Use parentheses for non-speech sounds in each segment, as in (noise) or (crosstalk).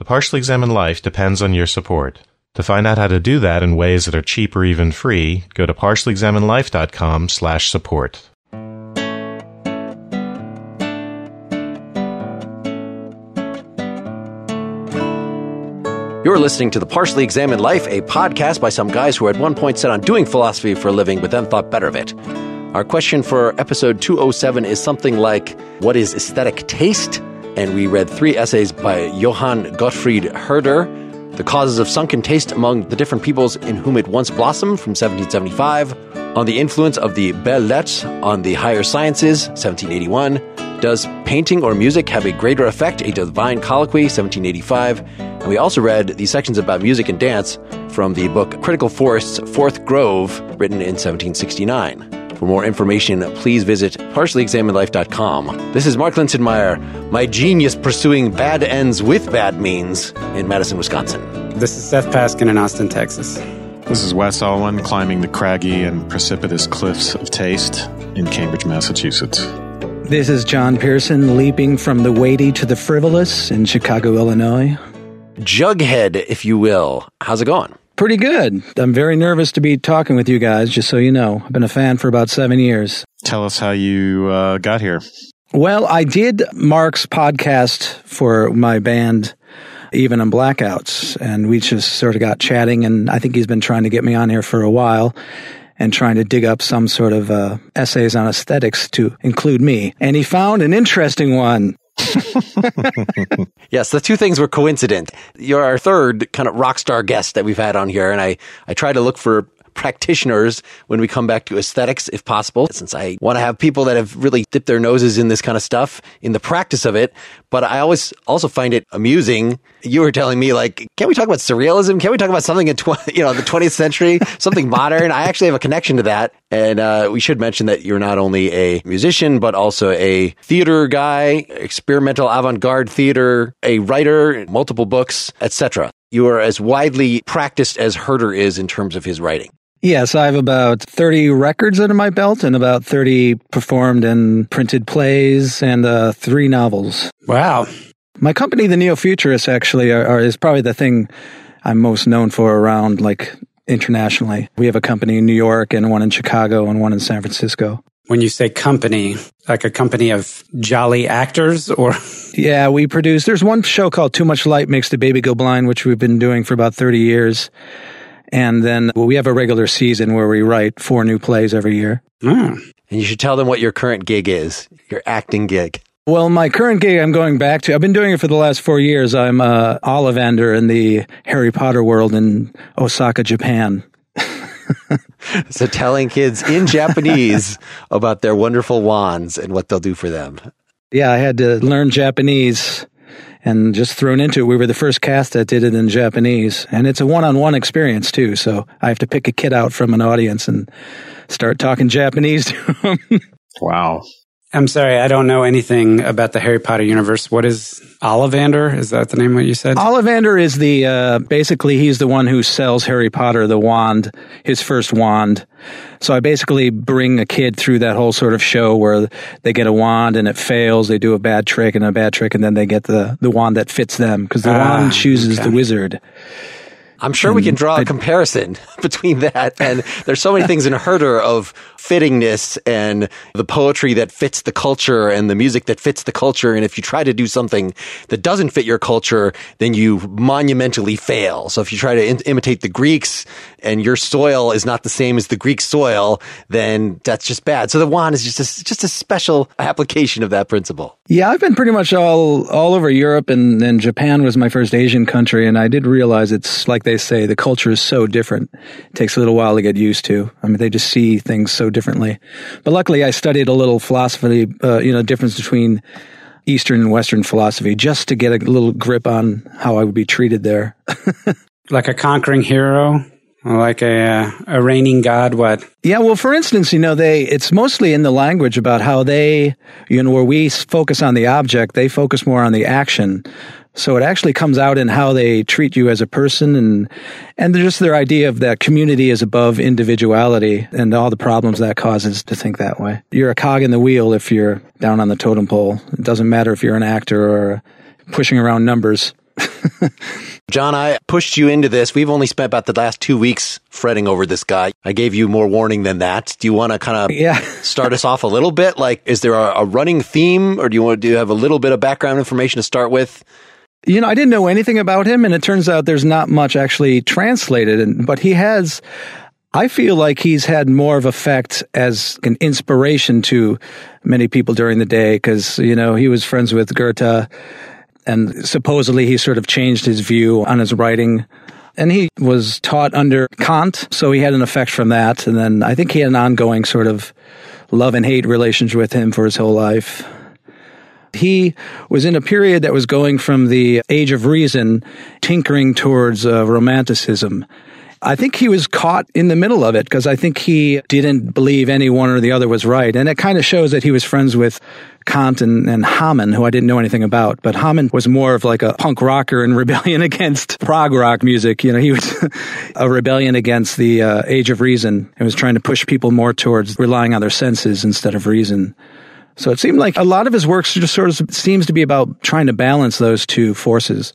The Partially Examined Life depends on your support. To find out how to do that in ways that are cheap or even free, go to partiallyexaminedlife.com slash support. You're listening to The Partially Examined Life, a podcast by some guys who at one point set on doing philosophy for a living, but then thought better of it. Our question for episode 207 is something like What is aesthetic taste? And we read three essays by Johann Gottfried Herder The Causes of Sunken Taste Among the Different Peoples in Whom It Once Blossomed from 1775, On the Influence of the Belles Lettres on the Higher Sciences, 1781, Does Painting or Music Have a Greater Effect? A Divine Colloquy, 1785. And we also read the sections about music and dance from the book Critical Forests Fourth Grove, written in 1769. For more information, please visit partiallyexaminedlife.com. This is Mark Linsenmayer, my genius pursuing bad ends with bad means in Madison, Wisconsin. This is Seth Paskin in Austin, Texas. This is Wes Alwan climbing the craggy and precipitous cliffs of taste in Cambridge, Massachusetts. This is John Pierson leaping from the weighty to the frivolous in Chicago, Illinois. Jughead, if you will. How's it going? Pretty good. I'm very nervous to be talking with you guys, just so you know. I've been a fan for about seven years. Tell us how you uh, got here. Well, I did Mark's podcast for my band, Even in Blackouts, and we just sort of got chatting, and I think he's been trying to get me on here for a while and trying to dig up some sort of uh, essays on aesthetics to include me. And he found an interesting one. (laughs) yes, the two things were coincident. You're our third kind of rock star guest that we've had on here, and I, I try to look for practitioners when we come back to aesthetics, if possible, since I want to have people that have really dipped their noses in this kind of stuff in the practice of it. But I always also find it amusing. You were telling me like, can't we talk about surrealism? Can't we talk about something in tw- (laughs) you know the 20th century, something (laughs) modern? I actually have a connection to that, and uh, we should mention that you're not only a musician but also a theater guy, experimental avant-garde theater, a writer, multiple books, etc. You are as widely practiced as Herder is in terms of his writing. Yes, I have about 30 records under my belt and about 30 performed and printed plays and uh, three novels. Wow. My company, the Neo Futurists, actually are, are, is probably the thing I'm most known for around like internationally. We have a company in New York and one in Chicago and one in San Francisco. When you say company, like a company of jolly actors or? (laughs) Yeah, we produce, there's one show called Too Much Light Makes the Baby Go Blind, which we've been doing for about 30 years. And then well, we have a regular season where we write four new plays every year. Mm. And you should tell them what your current gig is, your acting gig. Well, my current gig I'm going back to, I've been doing it for the last four years. I'm uh, Ollivander in the Harry Potter world in Osaka, Japan. (laughs) so telling kids in Japanese (laughs) about their wonderful wands and what they'll do for them. Yeah, I had to learn Japanese and just thrown into it. We were the first cast that did it in Japanese, and it's a one-on-one experience too. So I have to pick a kid out from an audience and start talking Japanese to (laughs) them. wow. I'm sorry, I don't know anything about the Harry Potter universe. What is Ollivander? Is that the name what you said? Ollivander is the uh, basically he's the one who sells Harry Potter the wand, his first wand. So I basically bring a kid through that whole sort of show where they get a wand and it fails, they do a bad trick and a bad trick, and then they get the the wand that fits them because the ah, wand chooses okay. the wizard. I'm sure we can mm-hmm. draw a comparison (laughs) between that and there's so many things in Herder of fittingness and the poetry that fits the culture and the music that fits the culture. And if you try to do something that doesn't fit your culture, then you monumentally fail. So if you try to in- imitate the Greeks and your soil is not the same as the Greek soil, then that's just bad. So the wand is just a, just a special application of that principle. Yeah, I've been pretty much all all over Europe and, and Japan was my first Asian country, and I did realize it's like they say the culture is so different. It takes a little while to get used to. I mean, they just see things so differently. But luckily, I studied a little philosophy, uh, you know, difference between Eastern and Western philosophy, just to get a little grip on how I would be treated there. (laughs) like a conquering hero like a uh, a reigning god what? Yeah well for instance you know they it's mostly in the language about how they you know where we focus on the object they focus more on the action. So it actually comes out in how they treat you as a person and and just their idea of that community is above individuality and all the problems that causes to think that way. You're a cog in the wheel if you're down on the totem pole. It doesn't matter if you're an actor or pushing around numbers (laughs) John, I pushed you into this. We've only spent about the last two weeks fretting over this guy. I gave you more warning than that. Do you want to kind of Yeah. (laughs) start us off a little bit? Like, is there a, a running theme or do you want to do you have a little bit of background information to start with? You know, I didn't know anything about him, and it turns out there's not much actually translated. And, but he has, I feel like he's had more of effect as an inspiration to many people during the day because, you know, he was friends with Goethe, and supposedly he sort of changed his view on his writing. And he was taught under Kant, so he had an effect from that. And then I think he had an ongoing sort of love and hate relationship with him for his whole life. He was in a period that was going from the age of reason, tinkering towards uh, romanticism. I think he was caught in the middle of it because I think he didn't believe any one or the other was right. And it kind of shows that he was friends with Kant and, and Hamann, who I didn't know anything about. But Hamann was more of like a punk rocker in (laughs) rebellion against prog rock music. You know, he was (laughs) a rebellion against the uh, age of reason and was trying to push people more towards relying on their senses instead of reason. So it seemed like a lot of his works just sort of seems to be about trying to balance those two forces.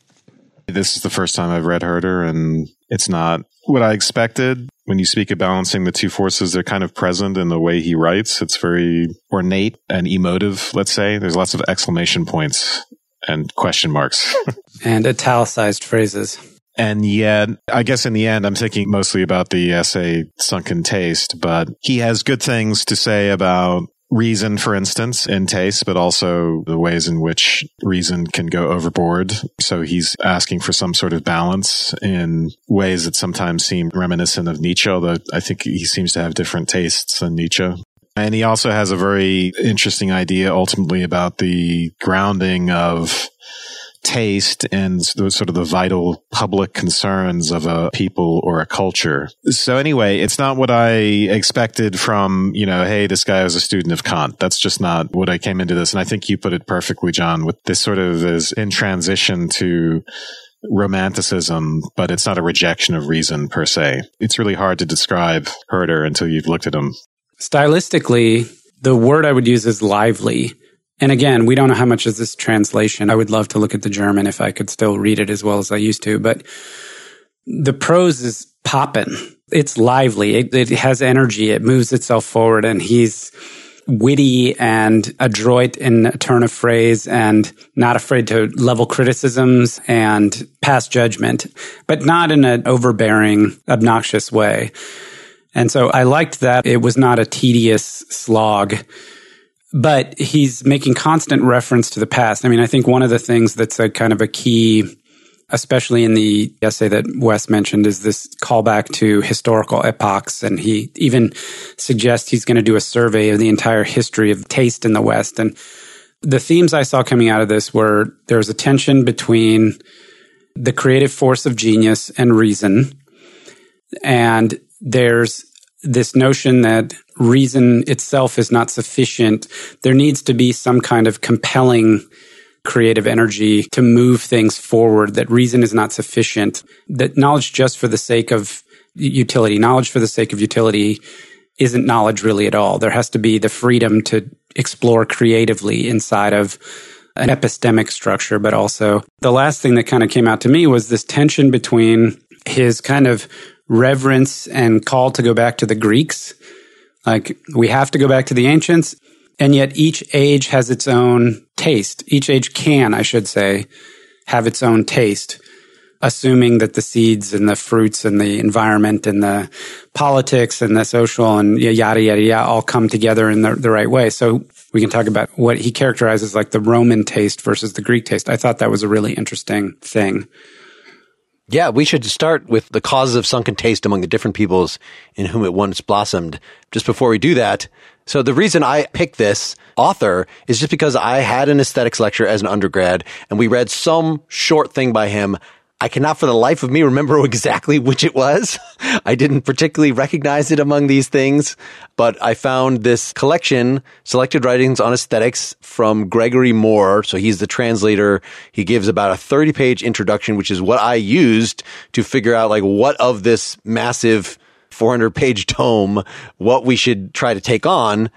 This is the first time I've read Herder, and it's not what I expected. When you speak of balancing the two forces, they're kind of present in the way he writes. It's very ornate and emotive, let's say. There's lots of exclamation points and question marks. (laughs) and italicized phrases. And yet, I guess in the end, I'm thinking mostly about the essay Sunken Taste, but he has good things to say about reason, for instance, in taste, but also the ways in which reason can go overboard. So he's asking for some sort of balance in ways that sometimes seem reminiscent of Nietzsche, although I think he seems to have different tastes than Nietzsche. And he also has a very interesting idea ultimately about the grounding of taste and sort of the vital public concerns of a people or a culture. So anyway, it's not what I expected from, you know, hey, this guy was a student of Kant. That's just not what I came into this. And I think you put it perfectly, John, with this sort of is in transition to romanticism, but it's not a rejection of reason per se. It's really hard to describe Herder until you've looked at him. Stylistically, the word I would use is lively. And again, we don't know how much is this translation. I would love to look at the German if I could still read it as well as I used to, but the prose is poppin'. It's lively. It, it has energy. It moves itself forward and he's witty and adroit in a turn of phrase and not afraid to level criticisms and pass judgment, but not in an overbearing, obnoxious way. And so I liked that it was not a tedious slog but he's making constant reference to the past. I mean, I think one of the things that's a kind of a key, especially in the essay that Wes mentioned, is this callback to historical epochs. And he even suggests he's going to do a survey of the entire history of taste in the West. And the themes I saw coming out of this were there's a tension between the creative force of genius and reason. And there's this notion that reason itself is not sufficient. There needs to be some kind of compelling creative energy to move things forward, that reason is not sufficient, that knowledge just for the sake of utility, knowledge for the sake of utility isn't knowledge really at all. There has to be the freedom to explore creatively inside of an epistemic structure, but also the last thing that kind of came out to me was this tension between his kind of reverence and call to go back to the Greeks. Like we have to go back to the ancients. And yet each age has its own taste. Each age can, I should say, have its own taste, assuming that the seeds and the fruits and the environment and the politics and the social and yada, yada, yada all come together in the, the right way. So we can talk about what he characterizes like the Roman taste versus the Greek taste. I thought that was a really interesting thing. Yeah, we should start with the causes of sunken taste among the different peoples in whom it once blossomed. Just before we do that, so the reason I picked this author is just because I had an aesthetics lecture as an undergrad and we read some short thing by him. I cannot for the life of me remember (laughs) exactly which it was. (laughs) I didn't particularly recognize it among these things, but I found this collection, Selected Writings on Aesthetics from Gregory Moore. So he's the translator. He gives about a 30 page introduction, which is what I used to figure out like what of this massive 400 page tome, what we should try to take on.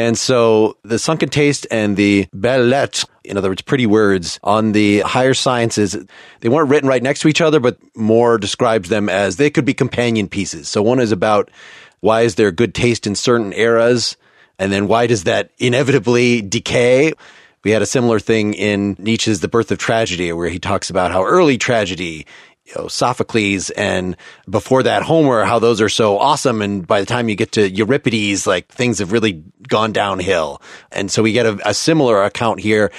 And so the sunken taste and the belles lettres, in other words, pretty words on the higher sciences, they weren't written right next to each other, but Moore describes them as they could be companion pieces. So one is about why is there good taste in certain eras? And then why does that inevitably decay? We had a similar thing in Nietzsche's The Birth of Tragedy, where he talks about how early tragedy you know, Sophocles and before that Homer, how those are so awesome. And by the time you get to Euripides, like things have really gone downhill. And so we get a, a similar account here.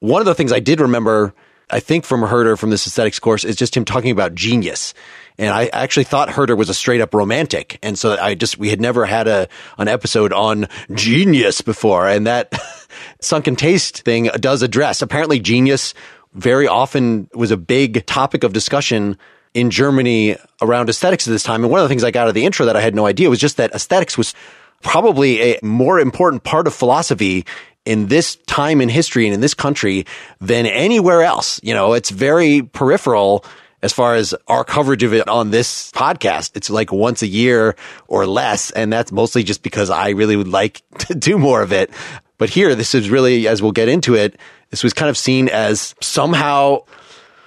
One of the things I did remember, I think from Herder from this aesthetics course is just him talking about genius. And I actually thought Herder was a straight up romantic. And so I just, we had never had a, an episode on genius before. And that (laughs) sunken taste thing does address apparently genius very often was a big topic of discussion in Germany around aesthetics at this time. And one of the things I got out of the intro that I had no idea was just that aesthetics was probably a more important part of philosophy in this time in history and in this country than anywhere else. You know, it's very peripheral as far as our coverage of it on this podcast. It's like once a year or less. And that's mostly just because I really would like (laughs) to do more of it. But here, this is really, as we'll get into it, this was kind of seen as somehow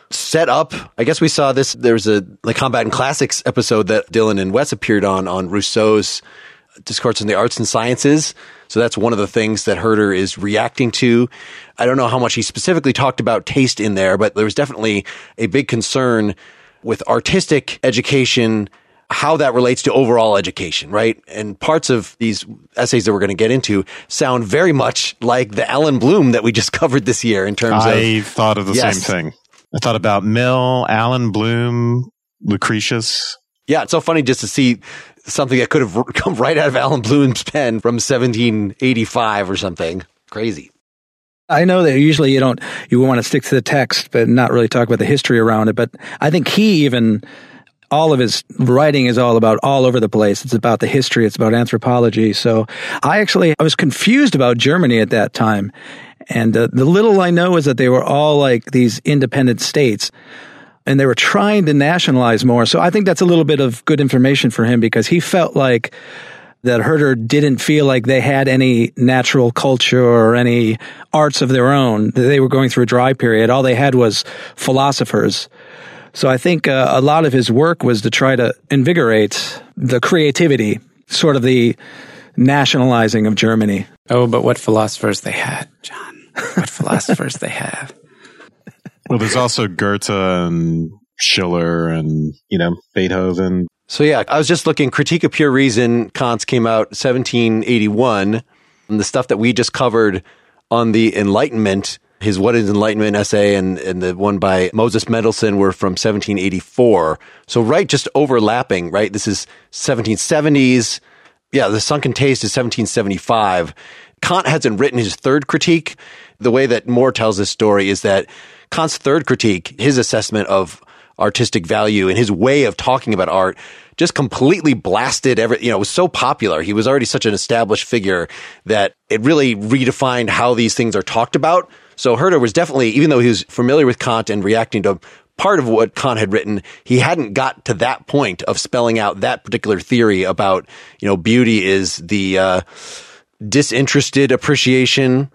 set up. I guess we saw this. There was a the Combat and Classics episode that Dylan and Wes appeared on on Rousseau's Discourse on the Arts and Sciences. So that's one of the things that Herder is reacting to. I don't know how much he specifically talked about taste in there, but there was definitely a big concern with artistic education how that relates to overall education, right? And parts of these essays that we're going to get into sound very much like the Allan Bloom that we just (laughs) covered this year in terms I of. I thought of the yes. same thing. I thought about Mill, Allan Bloom, Lucretius. Yeah, it's so funny just to see something that could have (laughs) come right out of Allan Bloom's pen from 1785 or something. Crazy. I know that usually you don't, you want to stick to the text, but not really talk about the history around it. But I think he even all of his writing is all about all over the place. It's about the history. It's about anthropology. So I actually, I was confused about Germany at that time. And uh, the little I know is that they were all like these independent states and they were trying to nationalize more. So I think that's a little bit of good information for him because he felt like that Herder didn't feel like they had any natural culture or any arts of their own. They were going through a dry period. All they had was philosophers so I think uh, a lot of his work was to try to invigorate the creativity, sort of the nationalizing of Germany. Oh, but what philosophers they had, John. What (laughs) philosophers they have. Well, there's also Goethe and Schiller and, you know, Beethoven. So yeah, I was just looking, Critique of Pure Reason, Kant's came out 1781. And the stuff that we just covered on the Enlightenment his What is Enlightenment essay and, and the one by Moses Mendelssohn were from 1784. So, right, just overlapping, right? This is 1770s. Yeah, The Sunken Taste is 1775. Kant hasn't written his third critique. The way that Moore tells this story is that Kant's third critique, his assessment of artistic value and his way of talking about art just completely blasted every, you know, it was so popular. He was already such an established figure that it really redefined how these things are talked about. So Herder was definitely, even though he was familiar with Kant and reacting to part of what Kant had written, he hadn't got to that point of spelling out that particular theory about, you know, beauty is the uh, disinterested appreciation.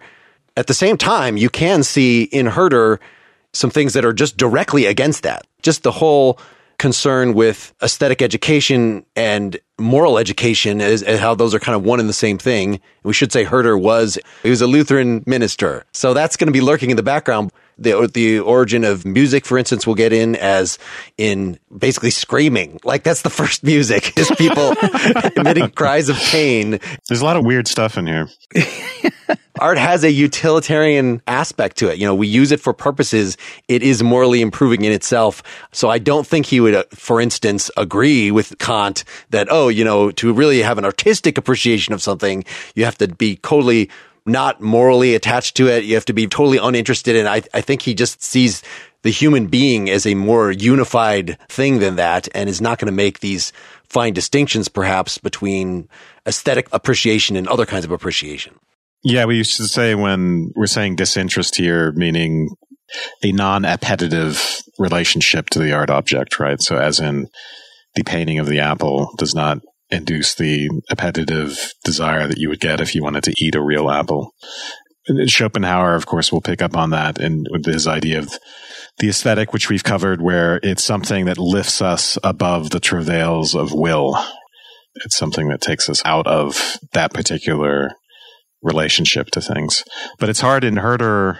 At the same time, you can see in Herder some things that are just directly against that. Just the whole concern with aesthetic education and moral education as, how those are kind of one and the same thing. We should say Herder was, he was a Lutheran minister. So that's going to be lurking in the background. The, the origin of music, for instance, will get in as in basically screaming. Like that's the (laughs) first music is people (laughs) emitting cries of pain. There's a lot of weird stuff in here. (laughs) Art has a utilitarian aspect to it. You know, we use it for purposes. It is morally improving in itself. So I don't think he would, uh, for instance, agree with Kant that, oh, you know, to really have an artistic appreciation of something, you have to be totally not morally attached to it. You have to be totally uninterested in. I, I think he just sees the human being as a more unified thing than that, and is not going to make these fine distinctions, perhaps between aesthetic appreciation and other kinds of appreciation. Yeah, we used to say when we're saying disinterest here, meaning a non-appetitive relationship to the art object, right? So, as in the painting of the apple does not induce the appetitive desire that you would get if you wanted to eat a real apple. Schopenhauer, of course, will pick up on that and with his idea of the aesthetic, which we've covered, where it's something that lifts us above the travails of will. It's something that takes us out of that particular relationship to things. But it's hard in Herder.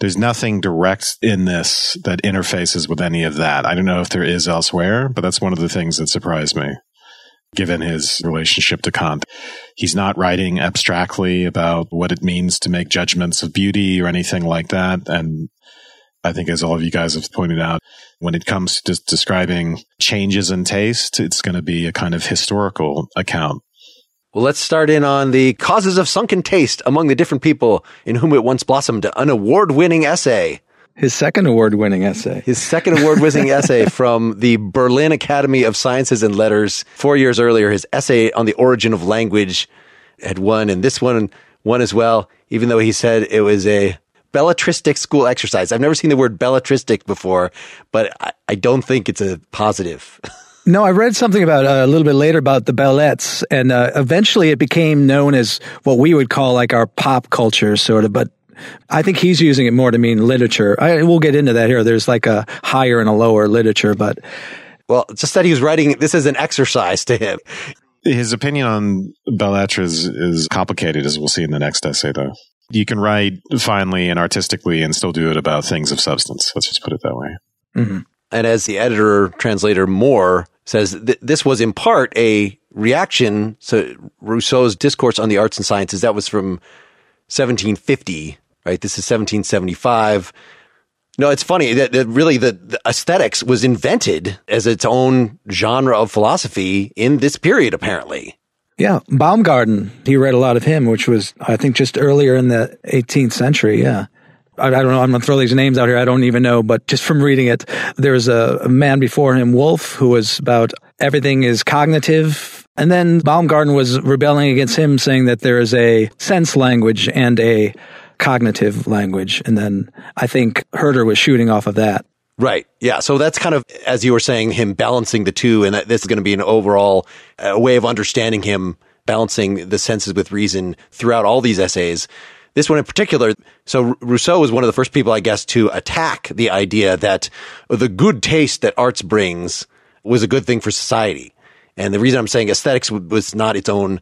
There's nothing direct in this that interfaces with any of that. I don't know if there is elsewhere, but that's one of the things that surprised me, given his relationship to Kant. He's not writing abstractly about what it means to make judgments of beauty or anything like that. And I think, as all of you guys have pointed out, when it comes to describing changes in taste, it's going to be a kind of historical account. Well, let's start in on the causes of sunken taste among the different people in whom it once blossomed, an award winning essay. His second award winning essay. His second award winning essay from the Berlin Academy of Sciences and Letters. Four years earlier, his essay on the origin of language had won, and this one won as well, even though he said it was a belletristic school exercise. I've never seen the word belletristic before, but I, I don't think it's a positive. (laughs) No, I read something about uh, a little bit later about the ballets, and uh, eventually it became known as what we would call like our pop culture, sort of. But I think he's using it more to mean literature. I, we'll get into that here. There's like a higher and a lower literature, but well, just that he was writing this as an exercise to him. His opinion on belles lettres is, is complicated, as we'll see in the next essay, though. You can write finely and artistically and still do it about things of substance. Let's just put it that way. Mm-hmm. And as the editor translator Moore says, th- this was in part a reaction to Rousseau's discourse on the arts and sciences. That was from 1750, right? This is 1775. No, it's funny that, that really the, the, aesthetics was invented as its own genre of philosophy in this period, apparently. Yeah, Baumgarten. He read a lot of him, which was, I think, just earlier in the 18th century. Yeah. I, I don't know. I'm going to throw these names out here. I don't even know, but just from reading it, there's a, a man before him, Wolff, who was about everything is cognitive. And then Baumgarten was rebelling against him, saying that there is a sense language and a cognitive language. And then I think Herder was shooting off of that. Right. Yeah. So that's kind of, as you were saying, him balancing the two. And that this is going to be an overall uh, way of understanding him balancing the senses with reason throughout all these essays. This one in particular. So Rousseau was one of the first people, I guess, to attack the idea that the good taste that arts brings was a good thing for society. And the reason I'm saying aesthetics was not its own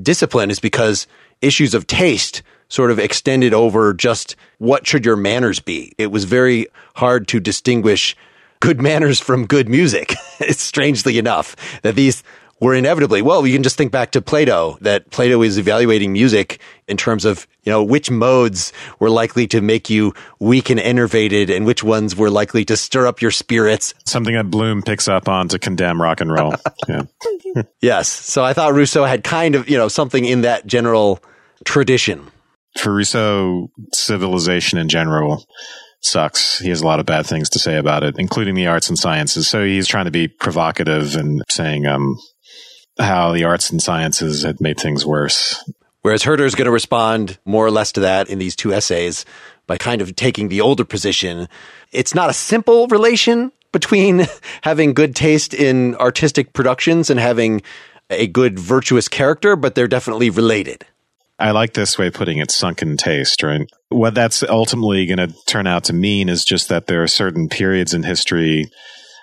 discipline is because issues of taste sort of extended over just what should your manners be. It was very hard to distinguish good manners from good music. it's (laughs) strangely enough that these were inevitably, well, you can just think back to Plato, that Plato is evaluating music in terms of, you know, which modes were likely to make you weak and enervated and which ones were likely to stir up your spirits. Something that Bloom picks up on to condemn rock and roll. (laughs) yeah. yes. So I thought Rousseau had kind of, you know, something in that general tradition Rousseau, civilization in general sucks. He has a lot of bad things to say about it, including the arts and sciences. So he's trying to be provocative and saying um, how the arts and sciences had made things worse. Whereas Herder is going to respond more or less to that in these two essays by kind of taking the older position. It's not a simple relation between (laughs) having good taste in artistic productions and having a good virtuous character, but they're definitely related. I like this way of putting it sunken taste, right? What that's ultimately going to turn out to mean is just that there are certain periods in history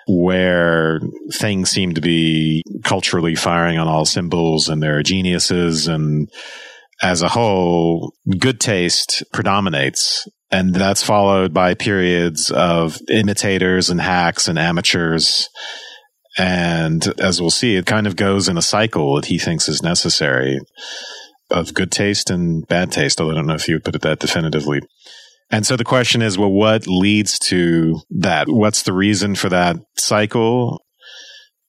where things seem to be culturally firing on all symbols and there are geniuses and as a whole, good taste predominates. And that's followed by periods of imitators and hacks and amateurs. And as we'll see, it kind of goes in a cycle that he thinks is necessary of good taste and bad taste. Although I don't know if you would put it that definitively. And so the question is, well, what leads to that? What's the reason for that cycle?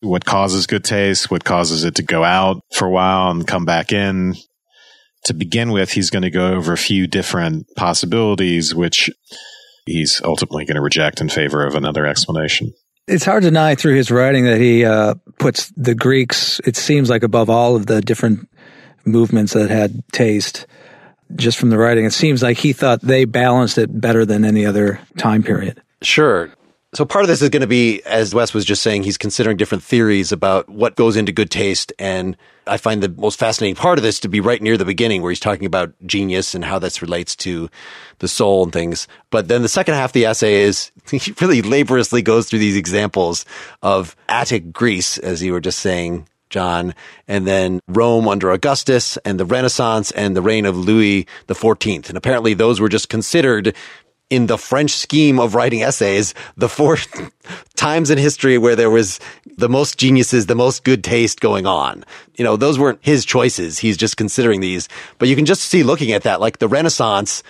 What causes good taste? What causes it to go out for a while and come back in? To begin with, he's going to go over a few different possibilities, which he's ultimately going to reject in favor of another explanation. It's hard to deny through his writing that he uh, puts the Greeks, it seems like, above all of the different movements that had taste. Just from the writing, it seems like he thought they balanced it better than any other time period. Sure. So part of this is going to be, as Wes was just saying, he's considering different theories about what goes into good taste. And I find the most fascinating part of this to be right near the beginning where he's talking about genius and how this relates to the soul and things. But then the second half of the essay is (laughs) he really laboriously goes through these examples of Attic Greece, as you were just saying, John, and then Rome under Augustus and the Renaissance and the reign of Louis 14th. And apparently those were just considered in the French scheme of writing essays, the four (laughs) times in history where there was the most geniuses, the most good taste going on. You know, those weren't his choices. He's just considering these. But you can just see looking at that, like the Renaissance.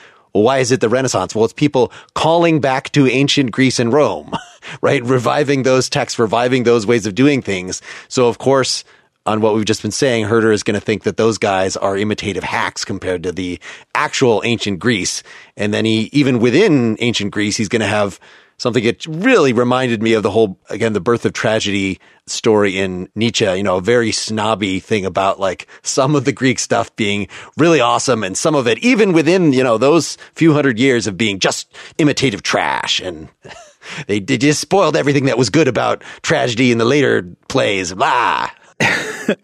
Why is it the Renaissance? Well, it's people calling back to ancient Greece and Rome, (laughs) right? Reviving those texts, reviving those ways of doing things. So of course, on what we've just been saying, Herder is going to think that those guys are imitative hacks compared to the actual ancient Greece. And then he, even within ancient Greece, he's going to have something that really reminded me of the whole, again, the birth of tragedy story in Nietzsche, you know, a very snobby thing about like some of the Greek stuff being really awesome and some of it, even within, you know, those few hundred years of being just imitative trash and (laughs) they, they just spoiled everything that was good about tragedy in the later plays, blah. (laughs) I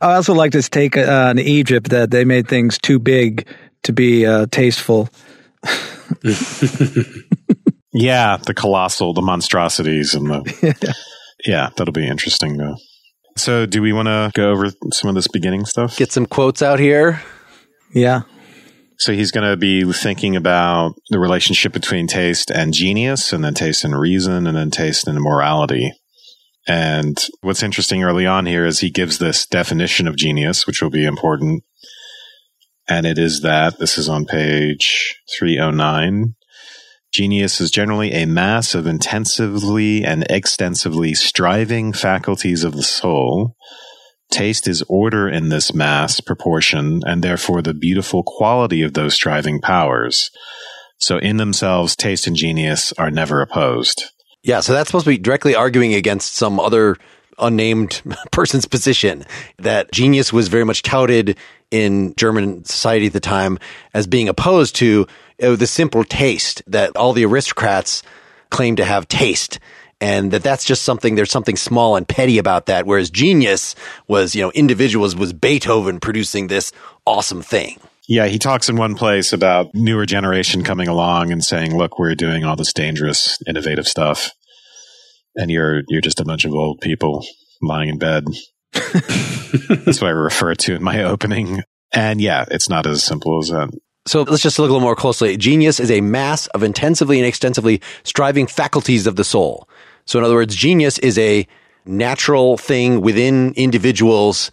also like this take uh, on Egypt that they made things too big to be uh, tasteful. (laughs) yeah, the colossal, the monstrosities, and the (laughs) yeah, that'll be interesting though. So, do we want to go over some of this beginning stuff? Get some quotes out here. Yeah. So he's going to be thinking about the relationship between taste and genius, and then taste and reason, and then taste and morality. And what's interesting early on here is he gives this definition of genius, which will be important. And it is that this is on page 309. Genius is generally a mass of intensively and extensively striving faculties of the soul. Taste is order in this mass proportion and therefore the beautiful quality of those striving powers. So in themselves, taste and genius are never opposed. Yeah, so that's supposed to be directly arguing against some other unnamed (laughs) person's position that genius was very much touted in German society at the time as being opposed to uh, the simple taste that all the aristocrats claim to have taste. And that that's just something there's something small and petty about that. Whereas genius was you know individuals was beethoven producing this awesome thing. Yeah, he talks in one place about newer generation coming along and saying, "Look, we're doing all this dangerous, innovative stuff, and you're you're just a bunch of old people lying in bed." (laughs) That's what I refer to in my opening. And yeah, it's not as simple as that. So let's just look a little more closely. Genius is a mass of intensively and extensively striving faculties of the soul. So in other words, genius is a natural thing within individuals.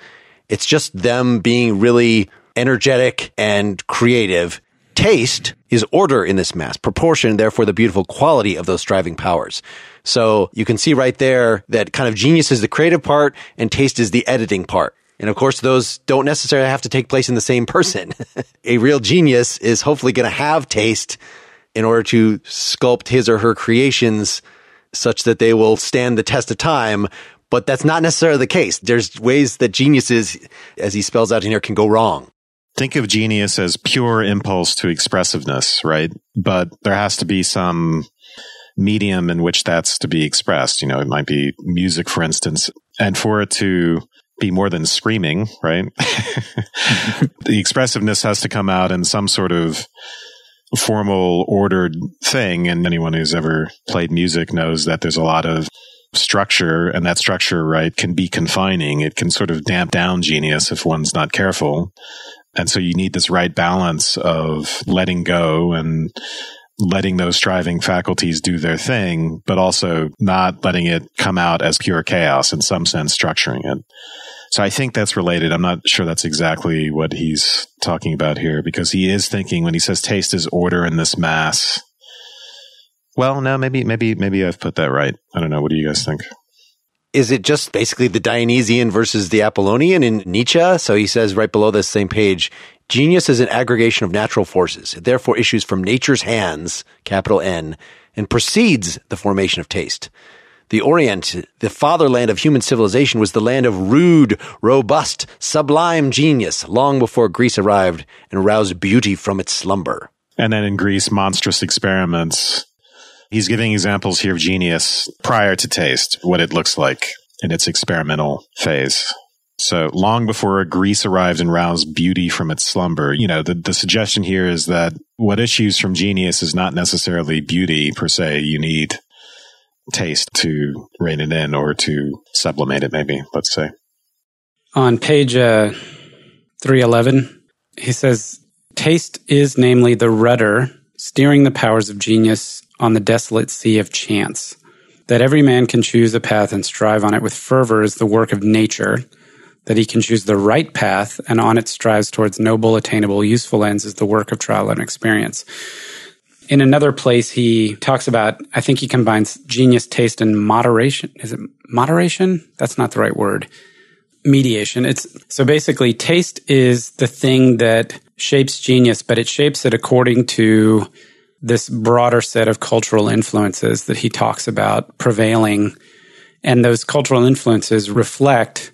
It's just them being really energetic and creative. Taste is order in this mass, proportion, therefore the beautiful quality of those striving powers. So you can see right there that kind of genius is the creative part and taste is the editing part. And of course, those don't necessarily have to take place in the same person. (laughs) a real genius is hopefully going to have taste in order to sculpt his or her creations such that they will stand the test of time. But that's not necessarily the case. There's ways that geniuses, as he spells out in here, can go wrong think of genius as pure impulse to expressiveness, right? But there has to be some medium in which that's to be expressed. You know, it might be music, for instance, and for it to be more than screaming, right? (laughs) the expressiveness has to come out in some sort of formal, ordered thing. And anyone who's ever played music knows that there's a lot of structure and that structure, right, can be confining. It can sort of damp down genius if one's not careful. And so you need this right balance of letting go and letting those striving faculties do their thing, but also not letting it come out as pure chaos in some sense, structuring it. So I think that's related. I'm not sure that's exactly what he's talking about here because he is thinking when he says taste is order in this mass. Well, no, maybe, maybe, maybe I've put that right. I don't know. What do you guys think? is it just basically the Dionysian versus the Apollonian in Nietzsche? So he says right below this same page, genius is an aggregation of natural forces. It therefore issues from nature's hands, capital N, and precedes the formation of taste. The Orient, the fatherland of human civilization, was the land of rude, robust, sublime genius long before Greece arrived and roused beauty from its slumber. And then in Greece, monstrous experiments He's giving examples here of genius prior to taste, what it looks like in its experimental phase. So long before Greece arrived and roused beauty from its slumber, you know, the, the suggestion here is that what issues from genius is not necessarily beauty per se. You need taste to rein it in or to sublimate it, maybe, let's say. On page uh, 311, he says, Taste is namely the rudder steering the powers of genius on the desolate sea of chance. That every man can choose a path and strive on it with fervor is the work of nature. That he can choose the right path and on it strives towards noble, attainable, useful ends is the work of trial and experience. In another place, he talks about, I think he combines genius, taste, and moderation. Is it moderation? That's not the right word mediation. It's so basically taste is the thing that shapes genius, but it shapes it according to this broader set of cultural influences that he talks about prevailing. And those cultural influences reflect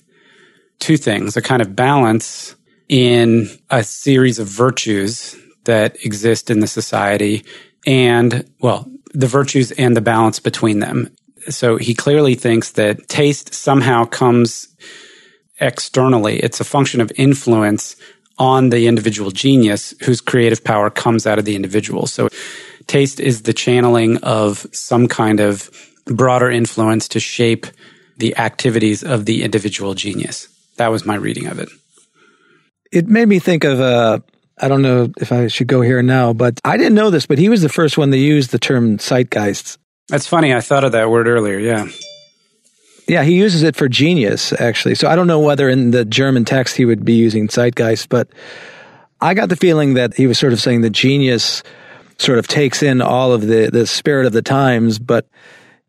two things, a kind of balance in a series of virtues that exist in the society and, well, the virtues and the balance between them. So he clearly thinks that taste somehow comes externally. It's a function of influence on the individual genius whose creative power comes out of the individual. So taste is the channeling of some kind of broader influence to shape the activities of the individual genius. That was my reading of it. It made me think of uh I don't know if I should go here now, but I didn't know this, but he was the first one to use the term zeitgeist. That's funny. I thought of that word earlier. Yeah. Yeah, he uses it for genius, actually. So I don't know whether in the German text he would be using Zeitgeist, but I got the feeling that he was sort of saying that genius sort of takes in all of the, the spirit of the times, but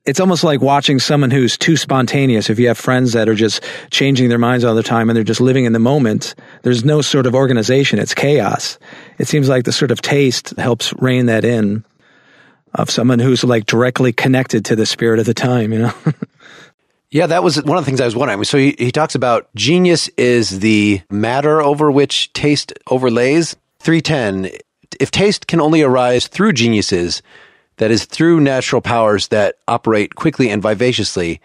it's almost like watching someone who's too spontaneous. If you have friends that are just changing their minds all the time and they're just living in the moment, there's no sort of organization. It's chaos. It seems like the sort of taste helps rein that in of someone who's like directly connected to the spirit of the time, you know? (laughs) Yeah, that was one of the things I was wondering. So he, he talks about genius is the matter over which taste overlays. 310, if taste can only arise through geniuses, that is, through natural powers that operate quickly and vivaciously,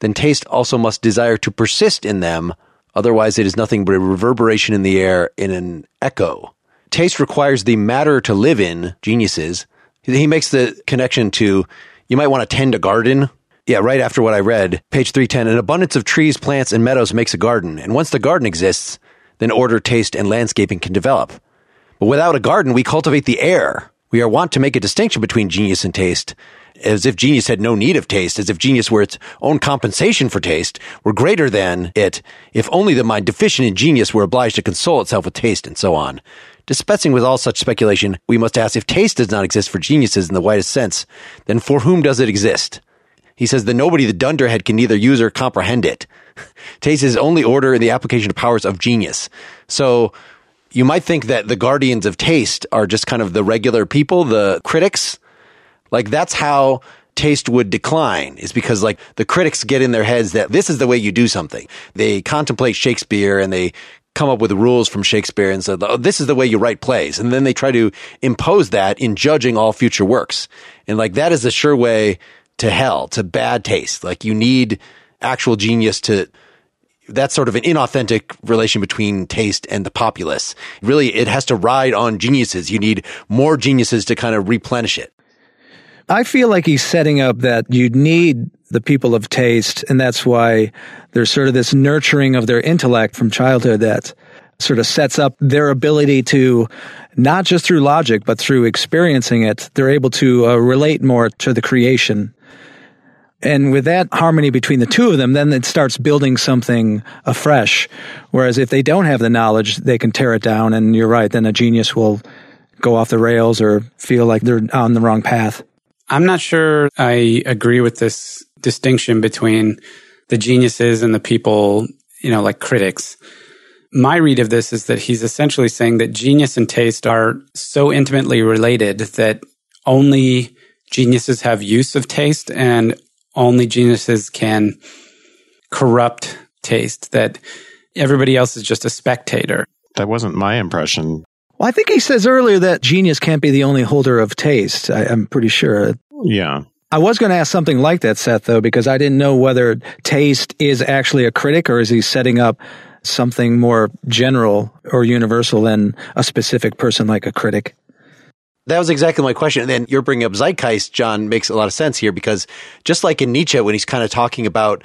then taste also must desire to persist in them. Otherwise, it is nothing but a reverberation in the air in an echo. Taste requires the matter to live in, geniuses. He makes the connection to you might want to tend a garden yeah, right after what I read, page 310 an abundance of trees, plants, and meadows makes a garden. And once the garden exists, then order, taste, and landscaping can develop. But without a garden, we cultivate the air. We are wont to make a distinction between genius and taste, as if genius had no need of taste, as if genius were its own compensation for taste, were greater than it, if only the mind deficient in genius were obliged to console itself with taste, and so on. Dispensing with all such speculation, we must ask if taste does not exist for geniuses in the widest sense, then for whom does it exist? He says that nobody the dunderhead can neither use or comprehend it. (laughs) Taste is only order in the application of powers of genius. So you might think that the guardians of taste are just kind of the regular people, the critics. Like that's how taste would decline is because like the critics get in their heads that this is the way you do something. They contemplate Shakespeare and they come up with rules from Shakespeare and said, oh, this is the way you write plays. And then they try to impose that in judging all future works. And like that is a sure way to hell, to bad taste. Like you need actual genius to, that's sort of an inauthentic relation between taste and the populace. Really, it has to ride on geniuses. You need more geniuses to kind of replenish it. I feel like he's setting up that you need the people of taste, and that's why there's sort of this nurturing of their intellect from childhood that sort of sets up their ability to not just through logic, but through experiencing it, they're able to uh, relate more to the creation and with that harmony between the two of them, then it starts building something afresh. Whereas if they don't have the knowledge, they can tear it down. And you're right, then a genius will go off the rails or feel like they're on the wrong path. I'm not sure I agree with this distinction between the geniuses and the people, you know, like critics. My read of this is that he's essentially saying that genius and taste are so intimately related that only geniuses have use of taste and only geniuses can corrupt taste, that everybody else is just a spectator. That wasn't my impression. Well, I think he says earlier that genius can't be the only holder of taste. I, am pretty sure. Yeah. I was going to ask something like that, Seth, though, because I didn't know whether taste is actually a critic or is he setting up something more general or universal than a specific person like a critic. That was exactly my question. And then you're bringing up zeitgeist, John, makes a lot of sense here because just like in Nietzsche, when he's kind of talking about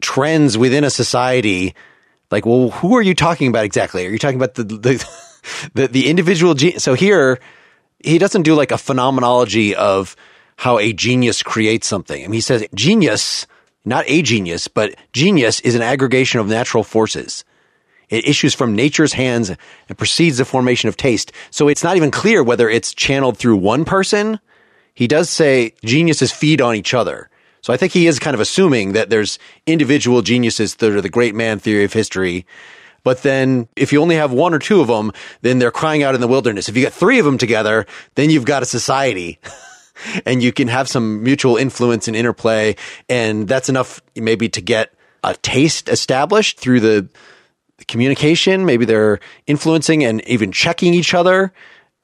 trends within a society, like, well, who are you talking about exactly? Are you talking about the, the, (laughs) the, the individual? Ge- so here, he doesn't do like a phenomenology of how a genius creates something. I mean, he says genius, not a genius, but genius is an aggregation of natural forces. It issues from nature's hands and precedes the formation of taste. So it's not even clear whether it's channeled through one person. He does say geniuses feed on each other. So I think he is kind of assuming that there's individual geniuses that are the great man theory of history. But then if you only have one or two of them, then they're crying out in the wilderness. If you get three of them together, then you've got a society. (laughs) and you can have some mutual influence and interplay. And that's enough maybe to get a taste established through the communication. Maybe they're influencing and even checking each other.